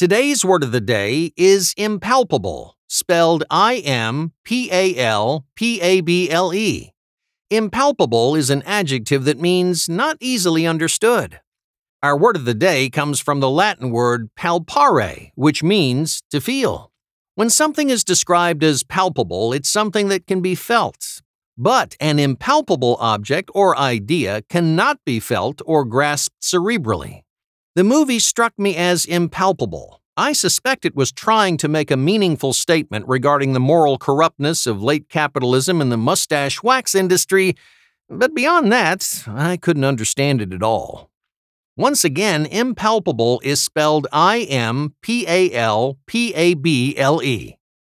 Today's word of the day is impalpable, spelled I M P A L P A B L E. Impalpable is an adjective that means not easily understood. Our word of the day comes from the Latin word palpare, which means to feel. When something is described as palpable, it's something that can be felt. But an impalpable object or idea cannot be felt or grasped cerebrally. The movie struck me as impalpable. I suspect it was trying to make a meaningful statement regarding the moral corruptness of late capitalism and the mustache wax industry, but beyond that, I couldn't understand it at all. Once again, impalpable is spelled I M P A L P A B L E.